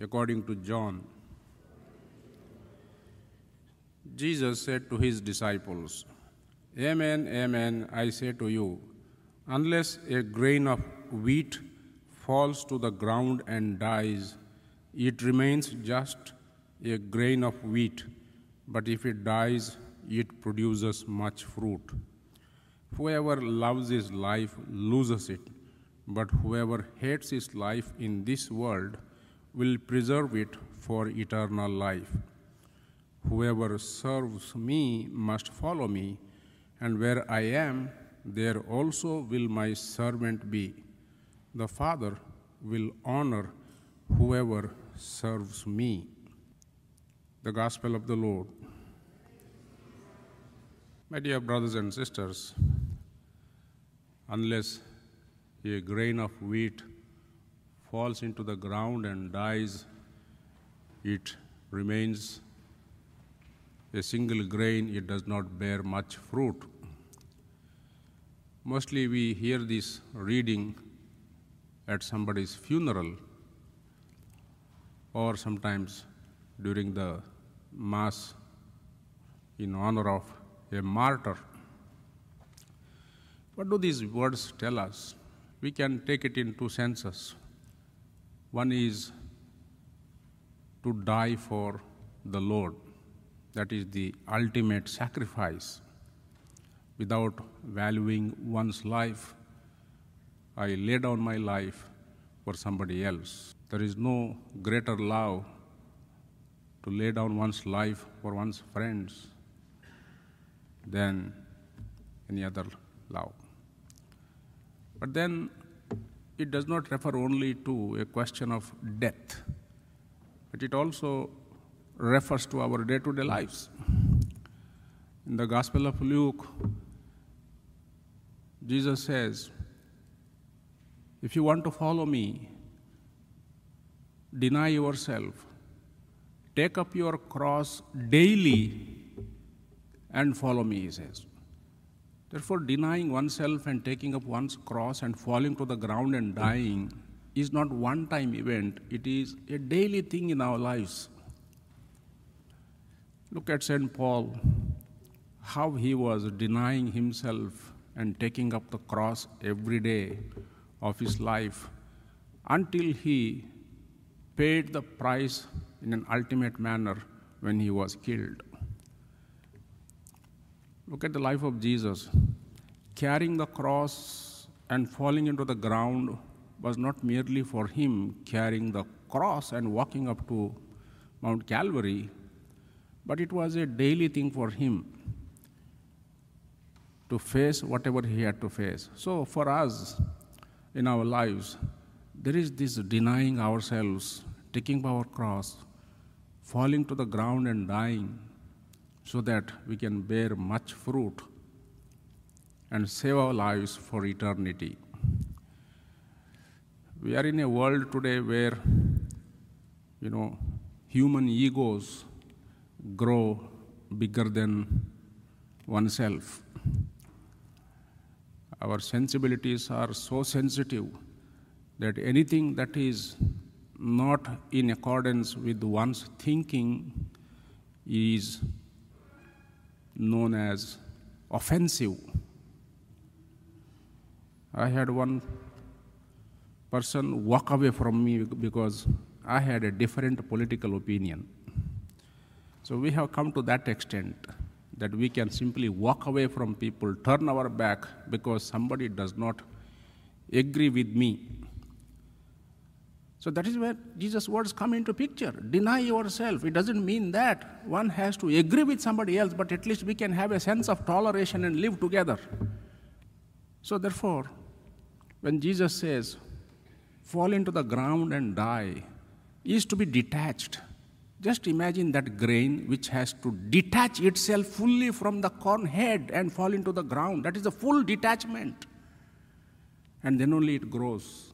according to John. Jesus said to his disciples, Amen, amen, I say to you, unless a grain of wheat falls to the ground and dies, it remains just a grain of wheat, but if it dies, it produces much fruit. Whoever loves his life loses it, but whoever hates his life in this world will preserve it for eternal life. Whoever serves me must follow me, and where I am, there also will my servant be. The Father will honor whoever serves me. The Gospel of the Lord. My dear brothers and sisters, unless a grain of wheat falls into the ground and dies, it remains a single grain, it does not bear much fruit. Mostly we hear this reading at somebody's funeral or sometimes during the Mass in honor of a martyr. What do these words tell us? We can take it in two senses. One is to die for the Lord, that is the ultimate sacrifice. Without valuing one's life, I lay down my life for somebody else. There is no greater love to lay down one's life for one's friends than any other love. But then it does not refer only to a question of death, but it also refers to our day to day lives. In the Gospel of Luke, Jesus says, If you want to follow me, deny yourself, take up your cross daily, and follow me, he says. Therefore, denying oneself and taking up one's cross and falling to the ground and dying is not one time event, it is a daily thing in our lives. Look at St. Paul, how he was denying himself and taking up the cross every day of his life until he paid the price in an ultimate manner when he was killed. Look at the life of Jesus. Carrying the cross and falling into the ground was not merely for him carrying the cross and walking up to Mount Calvary, but it was a daily thing for him to face whatever he had to face. So, for us in our lives, there is this denying ourselves, taking our cross, falling to the ground and dying so that we can bear much fruit and save our lives for eternity. We are in a world today where, you know, human egos grow bigger than oneself. Our sensibilities are so sensitive that anything that is not in accordance with one's thinking is known as offensive. I had one person walk away from me because I had a different political opinion. So we have come to that extent that we can simply walk away from people, turn our back because somebody does not agree with me. So that is where Jesus' words come into picture. Deny yourself. It doesn't mean that one has to agree with somebody else, but at least we can have a sense of toleration and live together. So therefore, when Jesus says, fall into the ground and die, is to be detached, Just imagine that grain which has to detach itself fully from the corn head and fall into the ground. That is a full detachment. And then only it grows.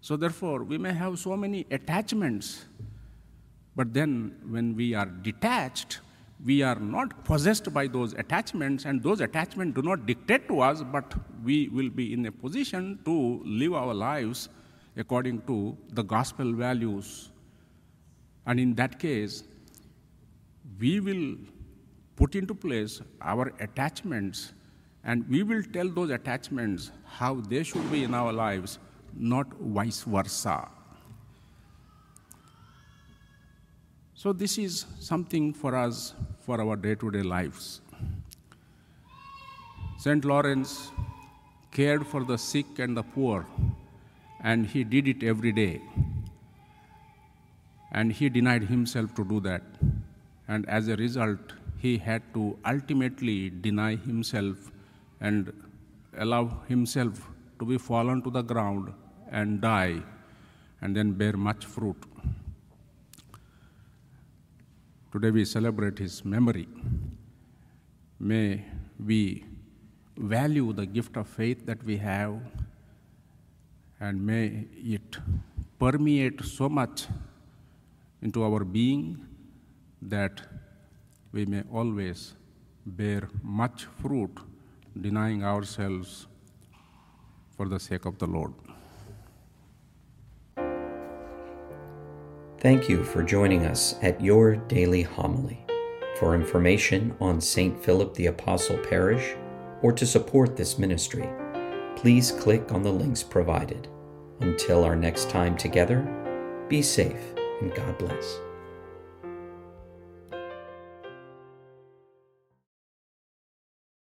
So, therefore, we may have so many attachments, but then when we are detached, we are not possessed by those attachments, and those attachments do not dictate to us, but we will be in a position to live our lives according to the gospel values. And in that case, we will put into place our attachments and we will tell those attachments how they should be in our lives, not vice versa. So, this is something for us for our day to day lives. St. Lawrence cared for the sick and the poor, and he did it every day. And he denied himself to do that. And as a result, he had to ultimately deny himself and allow himself to be fallen to the ground and die, and then bear much fruit. Today we celebrate his memory. May we value the gift of faith that we have, and may it permeate so much into our being that we may always bear much fruit, denying ourselves for the sake of the Lord. Thank you for joining us at your daily homily. For information on St. Philip the Apostle Parish or to support this ministry, please click on the links provided. Until our next time together, be safe and God bless.